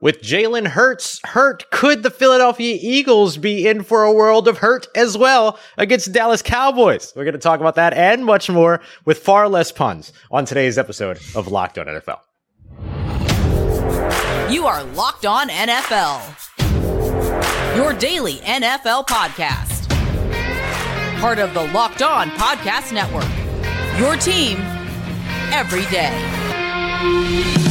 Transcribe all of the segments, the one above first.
With Jalen Hurts hurt, could the Philadelphia Eagles be in for a world of hurt as well against Dallas Cowboys? We're going to talk about that and much more with far less puns on today's episode of Locked On NFL. You are Locked On NFL, your daily NFL podcast. Part of the Locked On Podcast Network, your team every day.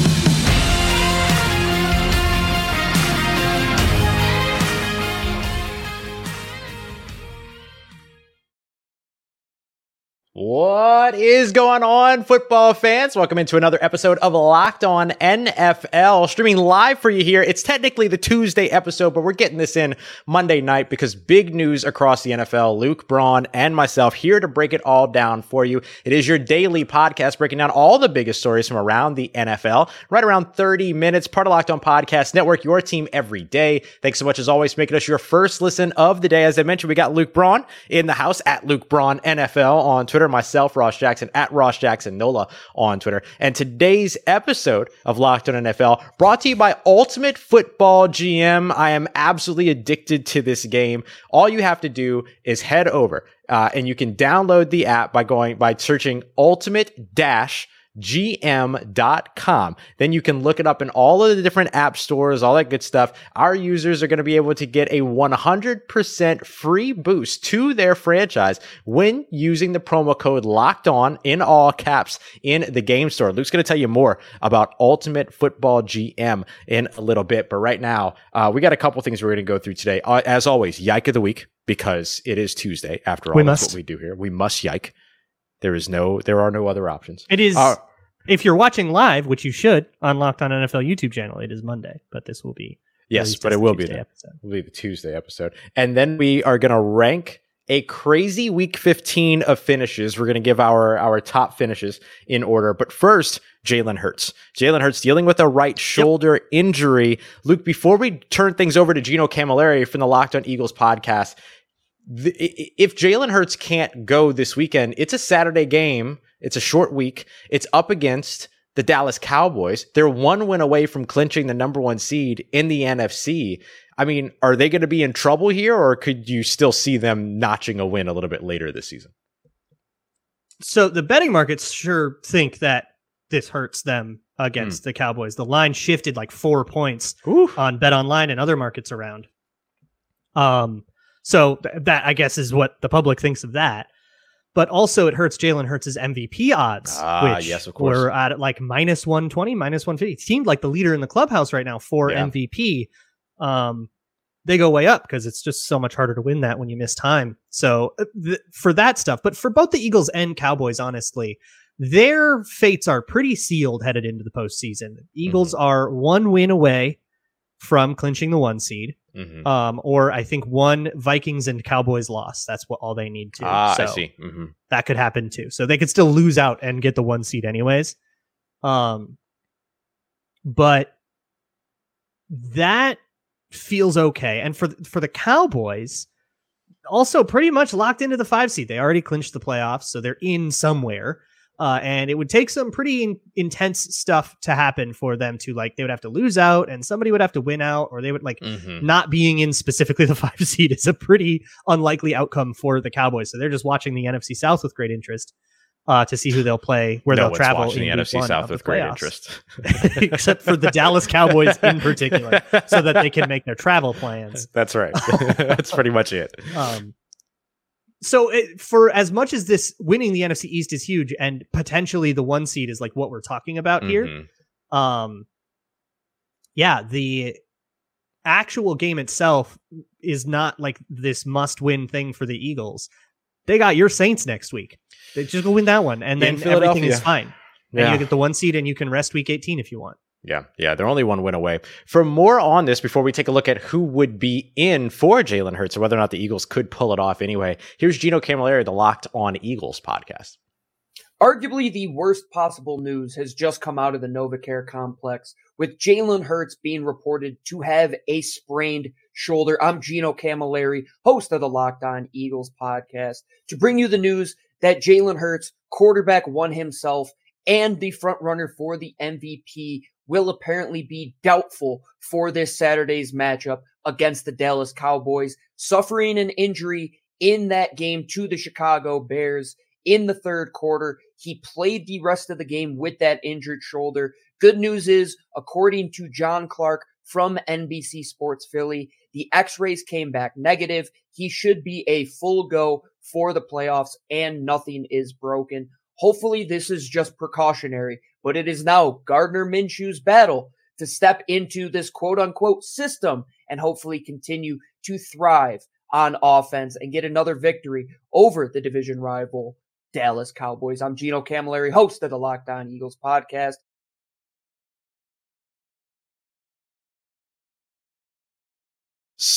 What is going on, football fans? Welcome into another episode of Locked On NFL, streaming live for you here. It's technically the Tuesday episode, but we're getting this in Monday night because big news across the NFL. Luke Braun and myself here to break it all down for you. It is your daily podcast breaking down all the biggest stories from around the NFL, right around 30 minutes, part of Locked On Podcast Network, your team every day. Thanks so much, as always, for making us your first listen of the day. As I mentioned, we got Luke Braun in the house at Luke Braun NFL on Twitter. Twitter, myself, Ross Jackson, at Ross Jackson Nola on Twitter. And today's episode of Locked on NFL brought to you by Ultimate Football GM. I am absolutely addicted to this game. All you have to do is head over uh, and you can download the app by going by searching Ultimate Dash gm.com. Then you can look it up in all of the different app stores, all that good stuff. Our users are going to be able to get a 100% free boost to their franchise when using the promo code locked on in all caps in the game store. Luke's going to tell you more about Ultimate Football GM in a little bit. But right now, uh, we got a couple things we're going to go through today. Uh, as always, yike of the week because it is Tuesday. After all, we that's must. what we do here. We must yike. There is no, there are no other options. It is. Uh, if you're watching live, which you should, on Locked On NFL YouTube channel, it is Monday, but this will be yes, but it will be the, episode. will be the Tuesday episode, and then we are going to rank a crazy week 15 of finishes. We're going to give our our top finishes in order, but first. Jalen Hurts. Jalen Hurts dealing with a right shoulder injury. Luke, before we turn things over to Gino Camilleri from the Locked On Eagles podcast, the, if Jalen Hurts can't go this weekend, it's a Saturday game. It's a short week. It's up against the Dallas Cowboys. They're one win away from clinching the number one seed in the NFC. I mean, are they going to be in trouble here, or could you still see them notching a win a little bit later this season? So the betting markets sure think that this hurts them against Hmm. the Cowboys. The line shifted like four points Ooh. on Bet Online and other markets around. Um, so th- that I guess is what the public thinks of that. But also, it hurts Jalen Hurts' MVP odds, Ah, which yes, of course. were at like minus 120, minus 150. He seemed like the leader in the clubhouse right now for Yeah. MVP. Um, they go way up because it's just so much harder to win that when you miss time. So uh, th- for that stuff, but for both the Eagles and Cowboys, honestly, their fates are pretty sealed headed into the postseason. Eagles Mm-hmm. are one win away from clinching the one seed, Mhm. um, or I think one Vikings and Cowboys loss. That's what all they need to. Ah, I So see. hmm that could happen too. So they could still lose out and get the one seed anyways. Um, but that feels okay. And for for the Cowboys, also pretty much locked into the five seed. They already clinched the playoffs, so they're in somewhere. Uh, and it would take some pretty in- intense stuff to happen for them to like. They would have to lose out, and somebody would have to win out, or they would like hmm not being in specifically the five seed is a pretty unlikely outcome for the Cowboys. So they're just watching the NFC South with great interest uh, to see who they'll play, where no they'll travel watching in the NFC South with great interest, except for the Dallas Cowboys in particular, so that they can make their travel plans. That's right. That's pretty much it. Um, so it, for as much as this winning the NFC East is huge, and potentially the one seed is like what we're talking about here, Mhm. um yeah the actual game itself is not like this must win thing for the eagles. They got your saints next week. They just go win that one and In then everything is fine. And you get the one seed and you can rest week 18 if you want Yeah, yeah, they're only one win away. For more on this, before we take a look at who would be in for Jalen Hurts or whether or not the Eagles could pull it off anyway, here's Gino Camilleri, the Locked On Eagles podcast. Arguably, the worst possible news has just come out of the NovaCare complex, with Jalen Hurts being reported to have a sprained shoulder. I'm Gino Camilleri, host of the Locked On Eagles podcast, to bring you the news that Jalen Hurts, quarterback one himself, and the front runner for the MVP, will apparently be doubtful for this Saturday's matchup against the Dallas Cowboys, suffering an injury in that game to the Chicago Bears in the third quarter. He played the rest of the game with that injured shoulder. Good news is, according to John Clark from NBC Sports Philly, the x rays came back negative. He should be a full go for the playoffs and nothing is broken. Hopefully, this is just precautionary, but it is now Gardner Minshew's battle to step into this quote unquote system and hopefully continue to thrive on offense and get another victory over the division rival Dallas Cowboys. I'm Gino Camilleri, host of the Locked On Eagles podcast.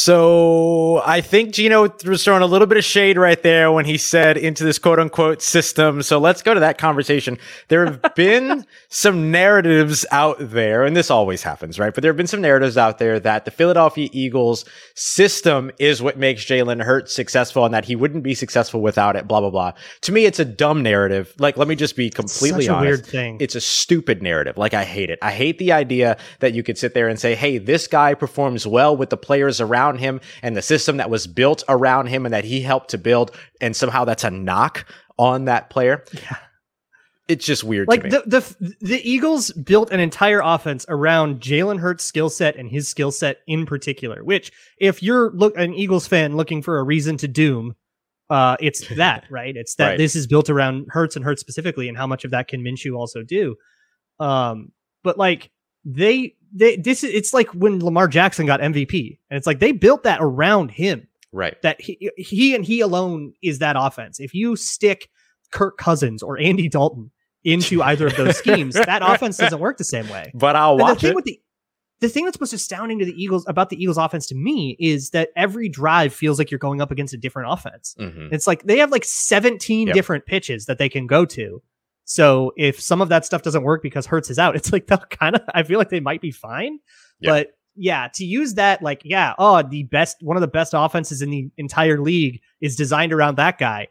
So I think Gino was throwing a little bit of shade right there when he said into this quote unquote system. So let's go to that conversation. There have been some narratives out there, and this always happens, right? But there have been some narratives out there that the Philadelphia Eagles system is what makes Jalen Hurts successful and that he wouldn't be successful without it, blah, blah, blah. To me, it's a dumb narrative. Like, let me just be completely Such a honest. weird thing. It's a stupid narrative. Like, I hate it. I hate the idea that you could sit there and say, hey, this guy performs well with the players around him and the system that was built around him and that he helped to build, and somehow that's a knock on that player. Yeah. It's just weird like to me. the, the the Eagles built an entire offense around Jalen Hurts' skill set and his skill set in particular. Which, if you're look an Eagles fan looking for a reason to doom, uh, it's that right. It's that Right. this is built around Hurts and Hurts specifically, and how much of that can Minshew also do. Um, but like they they this is it's like when Lamar Jackson got MVP, and it's like they built that around him right. that he, he and he alone is that offense. If you stick Kirk Cousins or Andy Dalton into either of those schemes, that offense doesn't work the same way. But I'll And the watch thing it. with the the thing that's most astounding to the Eagles about the Eagles offense to me is that every drive feels like you're going up against a different offense. Mhm. It's like they have like 17 Yep. different pitches that they can go to. So if some of that stuff doesn't work because Hurts is out, it's like they'll kind of I feel like they might be fine. Yeah. But yeah, to use that like yeah, oh, the best one of the best offenses in the entire league is designed around that guy.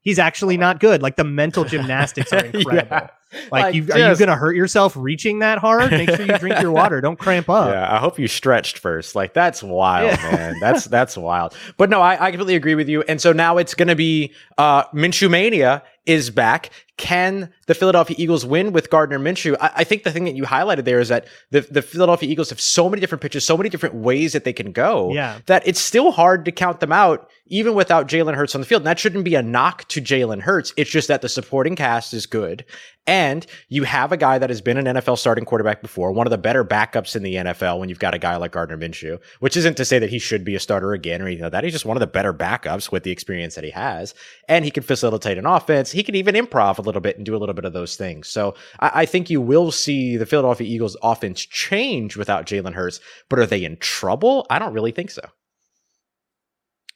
He's actually not good. Like the mental gymnastics are incredible. Yeah. Like, Like, you, are you going to hurt yourself reaching that hard? Make sure you drink your water. Don't cramp up. Yeah, I hope you stretched first. Like that's wild, Yeah. man. That's that's wild. But no, I, I completely agree with you. And so now it's going to be uh, Minshew mania is back. Can the Philadelphia Eagles win with Gardner Minshew? I, I think the thing that you highlighted there is that the the Philadelphia Eagles have so many different pitches, so many different ways that they can go. Yeah. that it's still hard to count them out, even without Jalen Hurts on the field. And that shouldn't be a knock to Jalen Hurts. It's just that the supporting cast is good. And you have a guy that has been an NFL starting quarterback before, one of the better backups in the NFL when you've got a guy like Gardner Minshew, which isn't to say that he should be a starter again or anything like that. He's just one of the better backups with the experience that he has. And he can facilitate an offense. He can even improv little bit and do a little bit of those things. So I, I think you will see the Philadelphia Eagles offense change without Jalen Hurts. But are they in trouble? I don't really think so.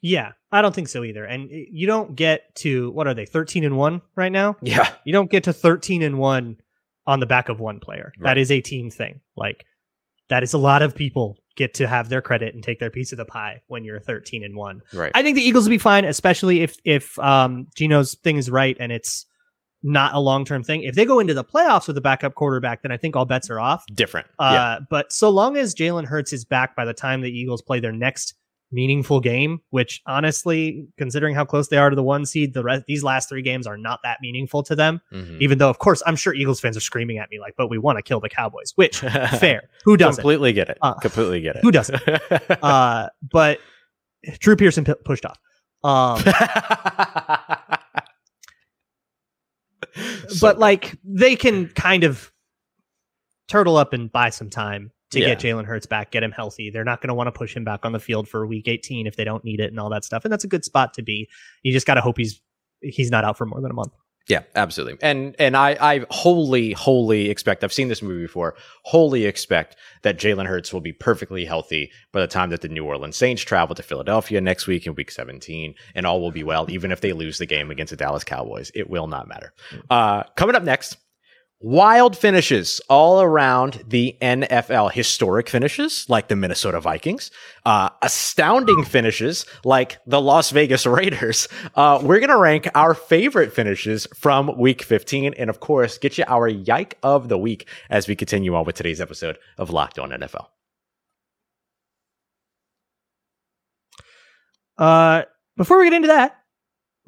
Yeah, I don't think so either. And you don't get to what are they, 13 and 1 right now? Yeah. You don't get to 13 and 1 on the back of one player. Right. That is a team thing. Like that is a lot of people get to have their credit and take their piece of the pie when you're 13 and 1. Right. I think the Eagles will be fine, especially if if um Gino's thing is right and it's not a long-term thing. If they go into the playoffs with a backup quarterback, then I think all bets are off. Different. Uh, yeah. But so long as Jalen Hurts is back by the time the Eagles play their next meaningful game, which honestly, considering how close they are to the one seed, the rest these last three games are not that meaningful to them. Mhm. Even though, of course, I'm sure Eagles fans are screaming at me like, "But we want to kill the Cowboys," which fair. Who doesn't? Completely get it. Uh, Completely get it. who doesn't? Uh, but Drew Pearson p- pushed off. Um, So but like they can kind of turtle up and buy some time to get Jalen Hurts back, get him healthy. They're not going to want to push him back on the field for week 18 if they don't need it and all that stuff. And that's a good spot to be. You just got to hope he's he's not out for more than a month. Yeah, absolutely. And and I I wholly wholly expect I've seen this movie before. Wholly expect that Jalen Hurts will be perfectly healthy by the time that the New Orleans Saints travel to Philadelphia next week in Week 17, and all will be well. Even if they lose the game against the Dallas Cowboys, it will not matter. Uh, coming up next. Wild finishes all around the NFL. Historic finishes like the Minnesota Vikings, uh, astounding finishes like the Las Vegas Raiders. Uh, we're going to rank our favorite finishes from week 15. And of course, get you our yike of the week as we continue on with today's episode of Locked On NFL. Uh, before we get into that,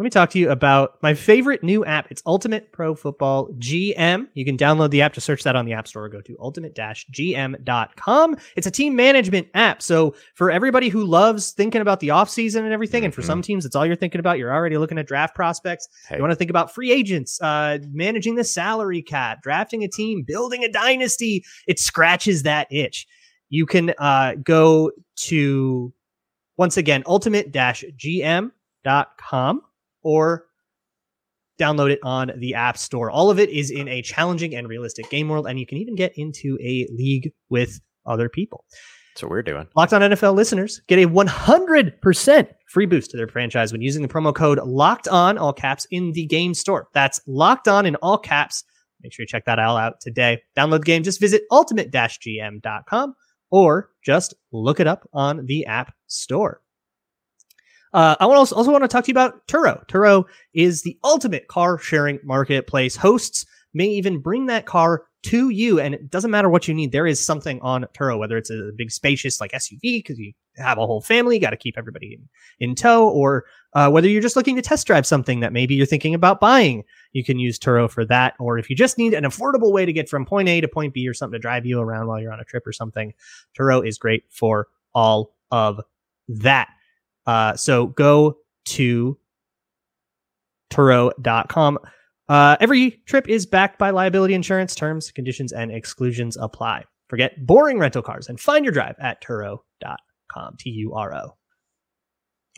let me talk to you about my favorite new app. It's Ultimate Pro Football GM. You can download the app to search that on the App Store or go to ultimate-gm.com. It's a team management app. So for everybody who loves thinking about the offseason and everything, mm-hmm. and for some teams, it's all you're thinking about. You're already looking at draft prospects. Hey. You want to think about free agents, uh, managing the salary cap, drafting a team, building a dynasty. It scratches that itch. You can uh, go to, once again, ultimate-gm.com or download it on the App Store. All of it is in a challenging and realistic game world, and you can even get into a league with other people. That's what we're doing. Locked on NFL listeners get a 100% free boost to their franchise when using the promo code Locked On, all caps, in the game store. That's Locked On in all caps. Make sure you check that all out today. Download the game. Just visit ultimate-gm.com or just look it up on the App Store. Uh, I also, also want to talk to you about Turo. Turo is the ultimate car sharing marketplace. Hosts may even bring that car to you, and it doesn't matter what you need. There is something on Turo, whether it's a big spacious like SUV because you have a whole family, got to keep everybody in, in tow, or uh, whether you're just looking to test drive something that maybe you're thinking about buying, you can use Turo for that. Or if you just need an affordable way to get from point A to point B or something to drive you around while you're on a trip or something, Turo is great for all of that. Uh, so go to Turo.com. Uh, every trip is backed by liability insurance. Terms, conditions, and exclusions apply. Forget boring rental cars and find your drive at Turo.com. T U R O.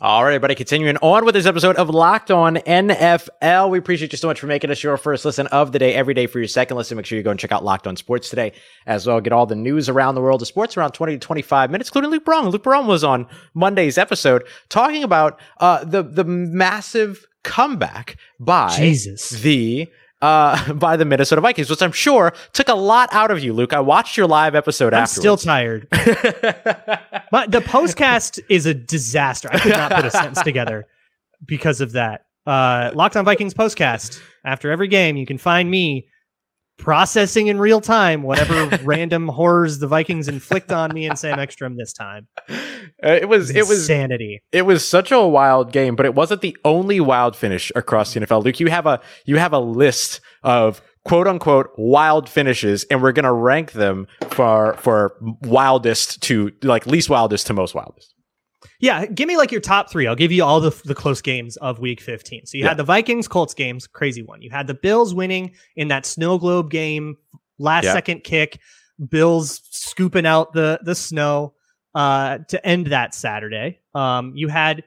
All right, everybody, continuing on with this episode of Locked On NFL. We appreciate you so much for making us your first listen of the day every day for your second listen. Make sure you go and check out Locked On Sports today as well. Get all the news around the world of sports around 20 to 25 minutes, including Luke Braun. Luke Braun was on Monday's episode talking about uh, the, the massive comeback by Jesus. the uh, by the Minnesota Vikings, which I'm sure took a lot out of you, Luke. I watched your live episode I'm afterwards. still tired. but the postcast is a disaster. I could not put a sentence together because of that. Uh, Locked on Vikings postcast. After every game, you can find me processing in real time whatever random horrors the Vikings inflict on me and Sam Ekstrom this time. Uh, it was it was sanity. It was such a wild game, but it wasn't the only wild finish across the NFL. Luke, you have a you have a list of quote unquote wild finishes, and we're gonna rank them for for wildest to like least wildest to most wildest. Yeah, give me like your top three. I'll give you all the, the close games of week 15. So you yeah. had the Vikings Colts games, crazy one. You had the Bills winning in that snow globe game, last yeah. second kick, Bills scooping out the the snow uh, to end that Saturday. Um, you had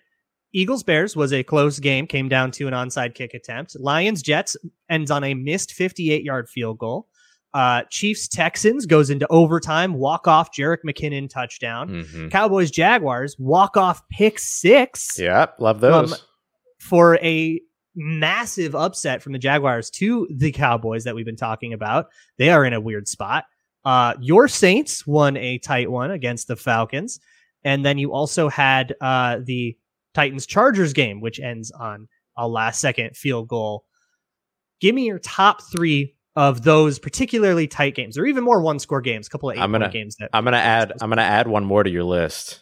Eagles Bears was a close game, came down to an onside kick attempt. Lions Jets ends on a missed 58 yard field goal. Uh, Chiefs Texans goes into overtime, walk off Jerick McKinnon touchdown. Mm-hmm. Cowboys Jaguars walk off pick six. Yep, love those. Um, for a massive upset from the Jaguars to the Cowboys that we've been talking about. They are in a weird spot. Uh, your Saints won a tight one against the Falcons. And then you also had uh, the Titans Chargers game, which ends on a last second field goal. Give me your top three of those particularly tight games, or even more one score games, a couple of 8 I'm gonna, games. That I'm gonna add. I'm gonna add one more to your list.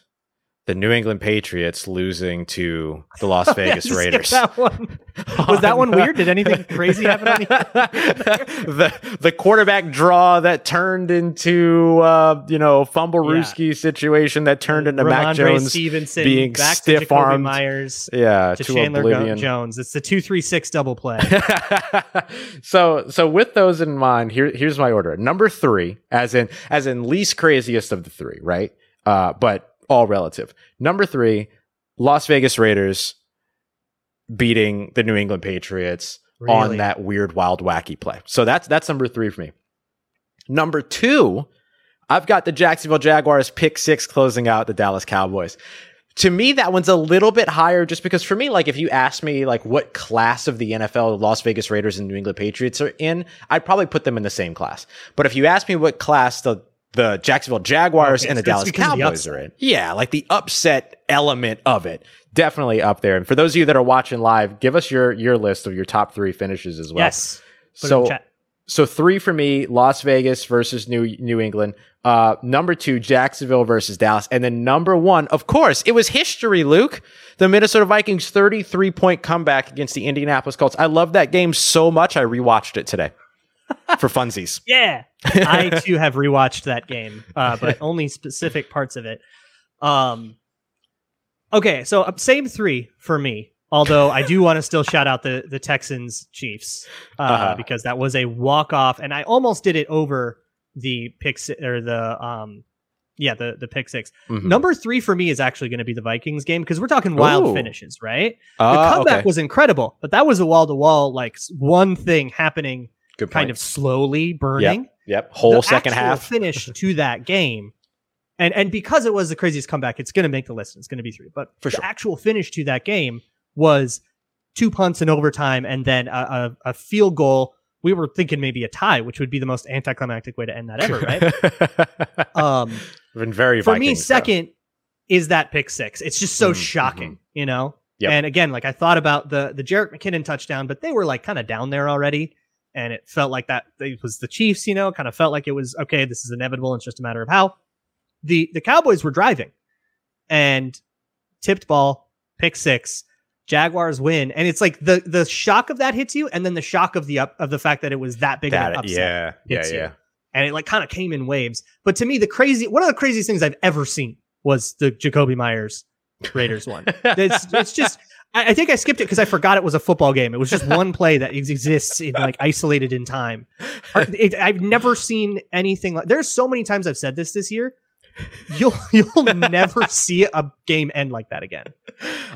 The New England Patriots losing to the Las Vegas yeah, Raiders. That one. Was that one weird? Did anything crazy happen? On the the quarterback draw that turned into uh, you know fumble yeah. situation that turned into Rhamondre Mac Jones Stevenson being back stiff armed Meyers. Yeah, to, to Chandler oblivion. Jones. It's the two three six double play. so so with those in mind, here here's my order. Number three, as in as in least craziest of the three, right? Uh, but all relative. Number three, Las Vegas Raiders beating the New England Patriots really? on that weird, wild, wacky play. So that's that's number three for me. Number two, I've got the Jacksonville Jaguars pick six closing out the Dallas Cowboys. to me that one's a little bit higher just because for me like if you ask me like what class of the NFL the Las Vegas Raiders and New England Patriots are in I'd probably put them in the same class but if you ask me what class the the Jacksonville Jaguars Okay, and the Dallas of the Cowboys are in yeah like the upset element of it definitely up there and for those of you that are watching live give us your your list of your top 3 finishes as well yes. Put so chat. so three for me, Las Vegas versus New New England. Uh, number two, Jacksonville versus Dallas, and then number one, of course, it was history. Luke, the Minnesota Vikings thirty-three point comeback against the Indianapolis Colts. I love that game so much. I rewatched it today for funsies. Yeah, I too have rewatched that game, uh, but only specific parts of it. Um, okay, so uh, same three for me. Although I do want to still shout out the the Texans Chiefs uh, Uh-huh. because that was a walk off, and I almost did it over the pick si- or the um, yeah the the pick six. Mhm. Number three for me is actually going to be the Vikings game because we're talking wild Ooh. finishes, right? The Uh, comeback okay. was incredible, but that was a wall to wall like one thing happening good kind point. of slowly burning Yep, whole the second half. finish to that game. And and because it was the craziest comeback, it's going to make the list. It's going to be three. But For the sure. actual finish to that game was two punts in overtime and then a, a, a field goal. We were thinking maybe a tie, which would be the most anticlimactic way to end that ever, right? um, Been very for me, Vikings, though. second is that pick six. It's just so Mhm, shocking, you know. Yep. And again, like I thought about the the Jarrett McKinnon touchdown, but they were like kind of down there already, and it felt like that it was the Chiefs. You know, kind of felt like it was okay. This is inevitable. It's just a matter of how. the The Cowboys were driving, and tipped ball, pick six. Jaguars win, and it's like the the shock of that hits you, and then the shock of the up of the fact that it was that big of an upset yeah, yeah, hits you. yeah. and it like kind of came in waves. But to me, the crazy one of the craziest things I've ever seen was the Jakobi Meyers Raiders one. It's it's just I, I think I skipped it because I forgot it was a football game. It was just one play that exists in like isolated in time. It- I've never seen anything like. There's so many times I've said this this year. You'll you'll never see a game end like that again.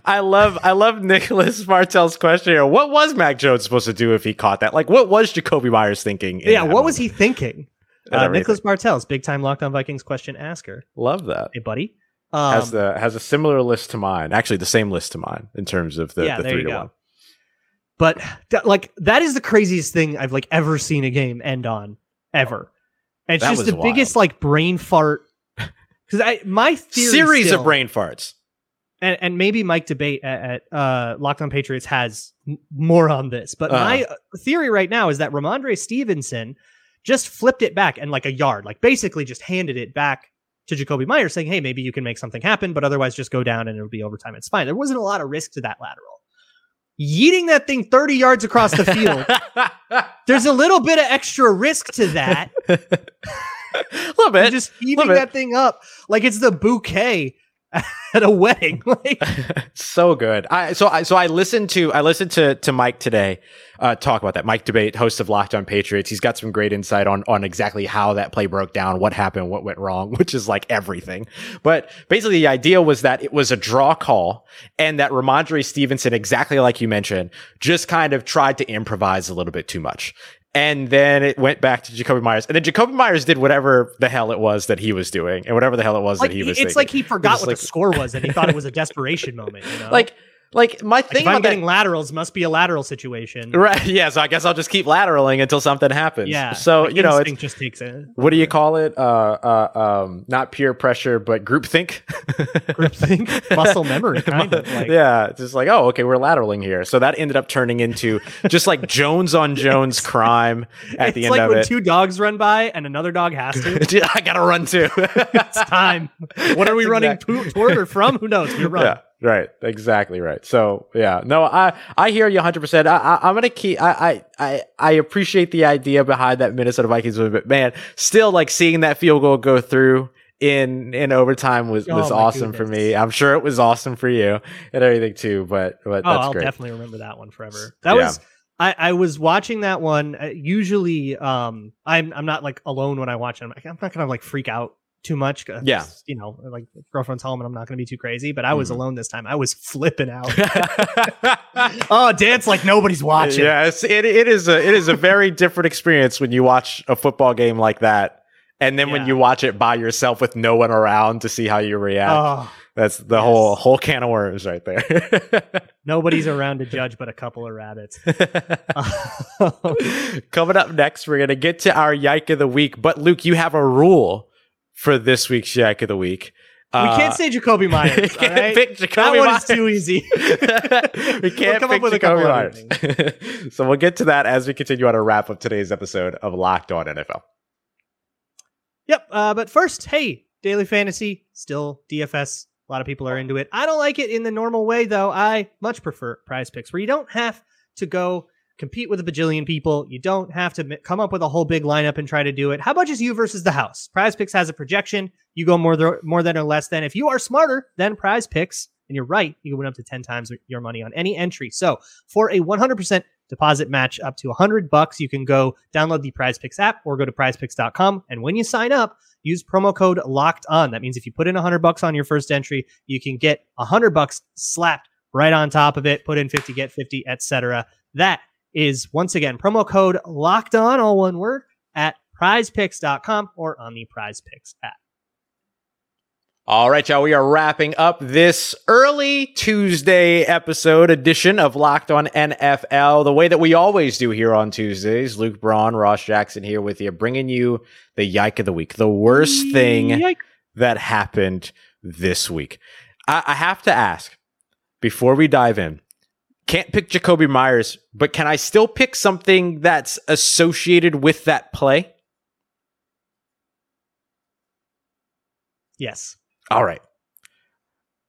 I love I love Nicholas Martel's question here. What was Mac Jones supposed to do if he caught that? Like, what was Jakobi Meyers thinking? yeah, what was he thinking? Uh. Nicholas Martell's big time locked on Vikings question asker. Love that. Hey, buddy. Um, has the has a similar list to mine. Actually, the same list to mine in terms of the, Yeah, the three to go. one. But that, like that is the craziest thing I've like ever seen a game end on ever. And it's That just the biggest like brain fart. Because I my theory Series still- of brain farts. and, and maybe Mike D'Abate at, at uh, Locked On Patriots has more on this, but Uh-huh. my uh, theory right now is that Rhamondre Stevenson just flipped it back and like a yard, like basically just handed it back to Jakobi Meyers, saying, "Hey, maybe you can make something happen, but otherwise just go down and it'll be overtime. It's fine." There wasn't a lot of risk to that lateral. Yeeting that thing 30 yards across the field, there's a little bit of extra risk to that. a little You're bit. just heaving that thing up like it's the bouquet at a wedding. Like, so good. I so I so I listened to I listened to to Mike today uh, talk about that. Mike D'Abate, host of Locked On Patriots. He's got some great insight on on exactly how that play broke down, what happened, what went wrong, which is like everything. But basically, the idea was that it was a draw call, and that Rhamondre Stevenson, exactly like you mentioned, just kind of tried to improvise a little bit too much. And then it went back to Jakobi Meyers. And then Jakobi Meyers did whatever the hell it was that he was doing, and whatever the hell it was like that he was doing. it's thinking. like he forgot what like- the score was and he thought it was a desperation moment. You know? like like my Like, thing if I'm about that- getting laterals, must be a lateral situation. Right. Yeah. So I guess I'll just keep lateraling until something happens. Yeah. So my you know, it's, instinct just takes it. what do you call it? Uh, uh, um, not peer pressure, but groupthink. Groupthink, muscle memory, kind of like. yeah. Just like, oh, okay, we're lateraling here. So that ended up turning into just like Jones on Jones crime at the it's end like of when it. two dogs run by and another dog has to. I gotta run too. it's time. What are we That's running to- toward or from? Who knows? We run. Yeah, right. Exactly right. So yeah, no, I I hear you 100. percent I, I I'm gonna keep. I, I I I appreciate the idea behind that Minnesota Vikings move, but man, still like seeing that field goal go through in in overtime was was Oh, awesome for me. I'm sure it was awesome for you and everything too. But but Oh, I'll great. definitely remember that one forever. That Yeah. was I, I was watching that one. Uh, usually, um, I'm I'm not like alone when I watch it. I'm, like, I'm not gonna like freak out too much. Yeah. you know, like girlfriend's home, and I'm not gonna be too crazy. But I was Mhm. alone this time. I was flipping out. oh, dance like nobody's watching. Yes, it it is a it is a very different experience when you watch a football game like that, and then when you watch it by yourself with no one around to see how you react. Oh, That's the Yes. whole whole can of worms right there. Nobody's around to judge but a couple of rabbits. Coming up next, we're gonna get to our yike of the week. But Luke, you have a rule for this week's yike of the week. we can't say Jakobi Meyers. can't right? pick that Jakobi one Meyers. is too easy. we can't come up pick Jakobi Meyers. so we'll get to that as we continue on a wrap of today's episode of Locked On NFL. Yep. Uh, but first, hey, daily fantasy still DFS. A lot of people are into it. I don't like it in the normal way though. I much prefer Prize Picks, where you don't have to go compete with a bajillion people. You don't have to come up with a whole big lineup and try to do it. How about just you versus the house? Prize Picks has a projection. You go more th- more than or less than. If you are smarter than Prize Picks, and you're right, you can win up to 10 times your money on any entry. So for a 100% deposit match up to 100 bucks, you can go download the Prize Picks app or go to prizepicks.com. And when you sign up, use promo code locked on. That means if you put in 100 bucks on your first entry, you can get 100 bucks slapped right on top of it. Put in 50, get 50, etc. That is once again promo code locked on, all one word, at prizepicks.com or on the Prize Picks app. All right, y'all. We are wrapping up this early Tuesday episode edition of Locked On NFL. The way that we always do here on Tuesdays. Luke Braun, Ross Jackson here with you, bringing you the yike of the week, the worst thing Yikes. that happened this week. I, I have to ask before we dive in. Can't pick Jakobi Meyers, but can I still pick something that's associated with that play? Yes. All right.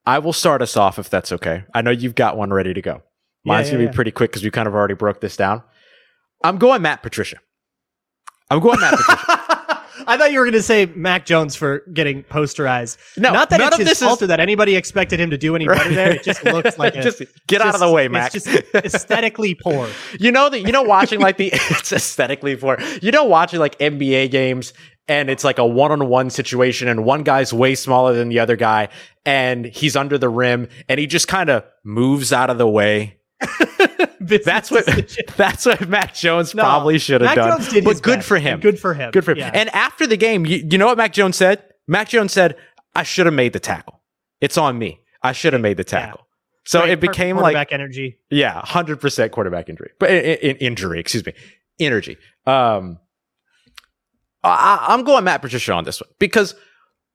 I will start us off if that's okay. I know you've got one ready to go. Mine's yeah, gonna yeah. be pretty quick because we kind of already broke this down. I'm going Matt Patricia. I'm going Matt Patricia. I thought you were going to say Mac Jones for getting posterized. No, Not that it's of his this fault is- or that anybody expected him to do any better there. It just looks like a, just get out of the way, Mac. It's just aesthetically poor. you know that you know watching like the it's aesthetically poor. You know watching like NBA games and it's like a one-on-one situation and one guy's way smaller than the other guy and he's under the rim and he just kind of moves out of the way. That's what that's what Mac Jones No, probably should have done. But good best, for him. Good for him. Good for him. Yeah. And after the game, you, you know what Mac Jones said? Mac Jones said, "I should have made the tackle. It's on me. I should have made the tackle." So Right, it became quar- like quarterback energy. yeah, hundred percent quarterback injury, but in, in, injury, excuse me, energy. Um, I, I'm going Matt Patricia on this one because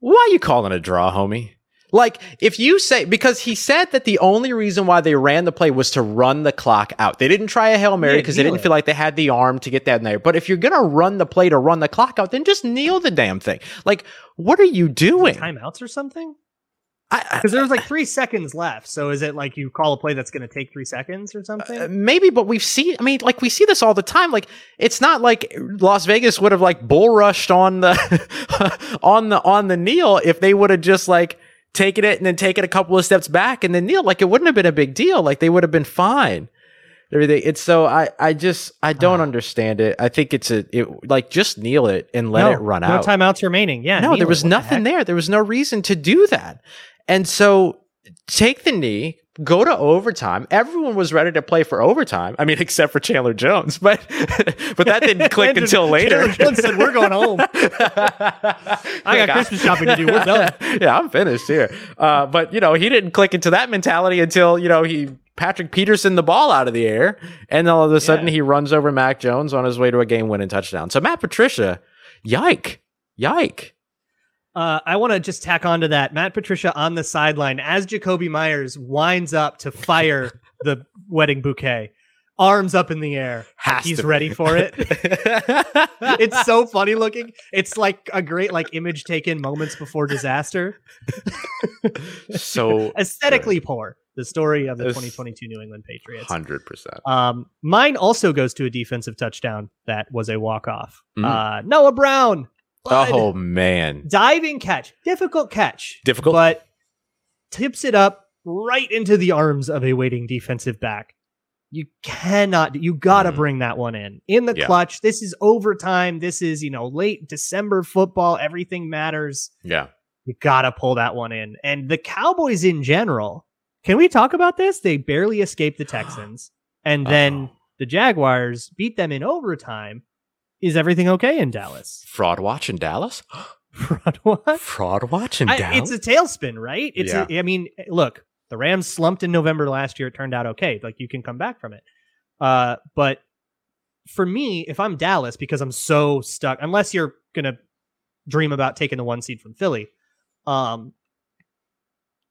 why are you calling a draw, homie? Like if you say because he said that the only reason why they ran the play was to run the clock out. They didn't try a hail mary Yeah, because they didn't it. feel like they had the arm to get that in there. But if you're gonna run the play to run the clock out, then just kneel the damn thing. Like what are you doing? Timeouts or something? Because there was like three seconds left. So is it like you call a play that's going to take three seconds or something? Uh, maybe, but we've seen. I mean, like we see this all the time. Like it's not like Las Vegas would have like bull rushed on the on the on the kneel if they would have just like taken it and then taken a couple of steps back and then kneel. Like it wouldn't have been a big deal. Like they would have been fine. Everything. It's so I I just I don't understand it. I think it's a it like just kneel it and let no, it run no out. No timeouts remaining. Yeah. No, there was the nothing heck? there. There was no reason to do that. And so take the knee, go to overtime. Everyone was ready to play for overtime. I mean, except for Chandler Jones, but but that didn't click until later. Chandler Jones said, "We're going home." I got Christmas shopping to do. We're done. yeah, I'm finished here. Uh, but you know, he didn't click into that mentality until you know he Patrick Peterson the ball out of the air, and all of a sudden Yeah. he runs over Mac Jones on his way to a game-winning touchdown. So Matt Patricia, yike, yike. Uh, I want to just tack on to that. Matt Patricia on the sideline as Jakobi Meyers winds up to fire the wedding bouquet, arms up in the air. Has He's ready for it. it's so funny looking. It's like a great like image taken moments before disaster. so Aesthetically poor. The story of the 2022 New England Patriots. hundred percent. Um, mine also goes to a defensive touchdown that was a walk off. Mm. Uh, Noah Brown. Oh man, diving catch, difficult catch, difficult. but tips it up right into the arms of a waiting defensive back. You cannot, you got to Mhm. bring that one in in the Yeah. clutch. This is overtime. This is, you know, late December football. Everything matters. yeah, You got to pull that one in. And the Cowboys in general, can we talk about this? They barely escaped the Texans. And then Uh-oh. the Jaguars beat them in overtime. Is everything okay in Dallas? fraud watch in Dallas. Fraud watch. Fraud watch in I- Dallas. it's a tailspin, right? It's. Yeah. A, I mean, look, the Rams slumped in November last year. It turned out okay. Like you can come back from it. Uh, but for me, if I'm Dallas, because I'm so stuck, unless you're gonna dream about taking the one seed from Philly, um,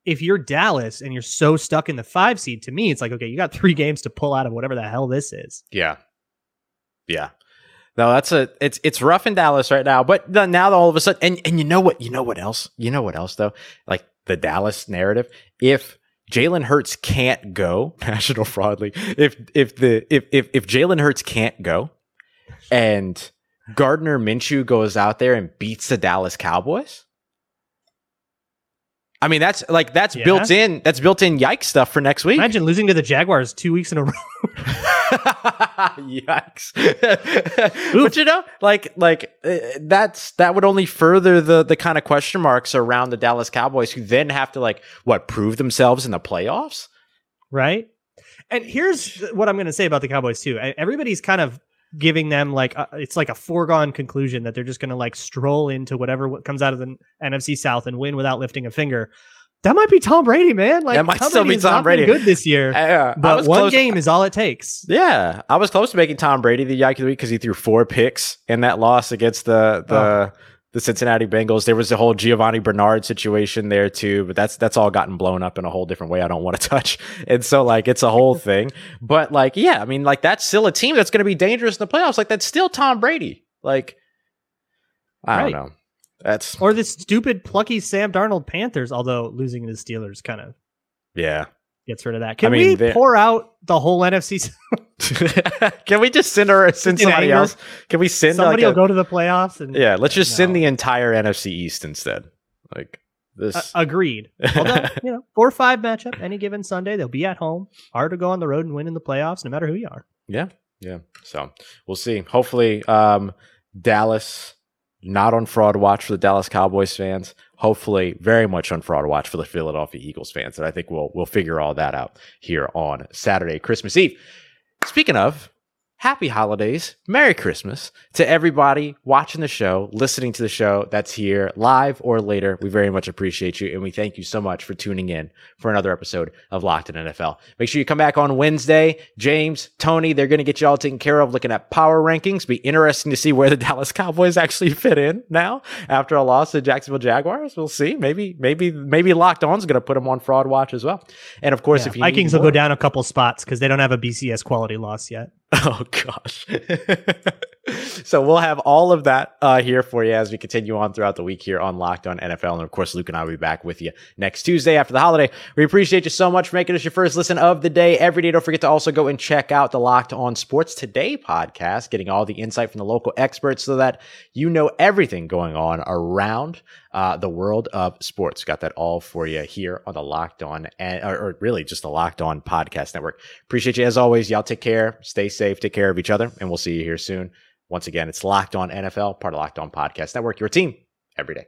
if you're Dallas and you're so stuck in the five seed, to me, it's like okay, you got three games to pull out of whatever the hell this is. Yeah. Yeah. No, that's a it's it's rough in Dallas right now. But the, now all of a sudden and and you know what you know what else? You know what else though? Like the Dallas narrative. If Jalen Hurts can't go, National Fraud League, if if the if if, if Jalen Hurts can't go and Gardner Minshew goes out there and beats the Dallas Cowboys. I mean that's like that's Yeah. built in that's built in yikes stuff for next week. Imagine losing to the Jaguars two weeks in a row. Yikes! but you know, like, like uh, that's that would only further the the kind of question marks around the Dallas Cowboys, who then have to like what prove themselves in the playoffs. right? And here's what I'm going to say about the Cowboys too. Everybody's kind of giving them like a, it's like a foregone conclusion that they're just going to like stroll into whatever comes out of the NFC South and win without lifting a finger. That might be Tom Brady, man. Like That might Tom still be Tom Brady. good this year, Uh, but one close- game is all it takes. Yeah, I was close to making Tom Brady the of the week because he threw four picks in that loss against the the Oh. the Cincinnati Bengals. There was the whole Giovani Bernard situation there too, but that's that's all gotten blown up in a whole different way. I don't want to touch, and so like it's a whole thing. But like, yeah, I mean, like that's still a team that's going to be dangerous in the playoffs. Like that's still Tom Brady. Like, I Right. don't know. That's Or this stupid plucky Sam Darnold Panthers, although losing to the Steelers kind of yeah. gets rid of that. Can mean, we they're- pour out the whole NFC? Can we just send her send In somebody anger. else? Can we send Somebody like will a, go to the playoffs and yeah? Let's just send the entire NFC East instead. Like this. Uh, agreed. Although, you know, four or five matchup any given Sunday, they'll be at home. Hard to go on the road and win in the playoffs, no matter who you are. Yeah, yeah. So we'll see. Hopefully, um, Dallas not on fraud watch for the Dallas Cowboys fans. Hopefully, very much on fraud watch for the Philadelphia Eagles fans. And I think we'll we'll figure all that out here on Saturday, Christmas Eve. Speaking of. Happy holidays, Merry Christmas to everybody watching the show, listening to the show that's here live or later. We very much appreciate you and we thank you so much for tuning in for another episode of Locked in NFL. Make sure you come back on Wednesday. James, Tony, they're going to get you all taken care of looking at power rankings. Be interesting to see where the Dallas Cowboys actually fit in now after a loss to Jacksonville Jaguars. We'll see. Maybe, maybe, maybe Locked On's going to put them on fraud watch as well. And of course, Yeah, if you Vikings will go down a couple spots because they don't have a BCS quality loss yet. Oh gosh. so we'll have all of that uh, here for you as we continue on throughout the week here on Locked On NFL, and of course, Luke and I will be back with you next Tuesday after the holiday. We appreciate you so much for making us your first listen of the day every day. Don't forget to also go and check out the Locked On Sports Today podcast, getting all the insight from the local experts so that you know everything going on around uh, the world of sports. Got that all for you here on the Locked On and or, or really just the Locked On Podcast Network. Appreciate you as always. Y'all take care, stay safe, take care of each other, and we'll see you here soon. Once again, it's Locked On NFL, part of Locked On Podcast Network, your team every day.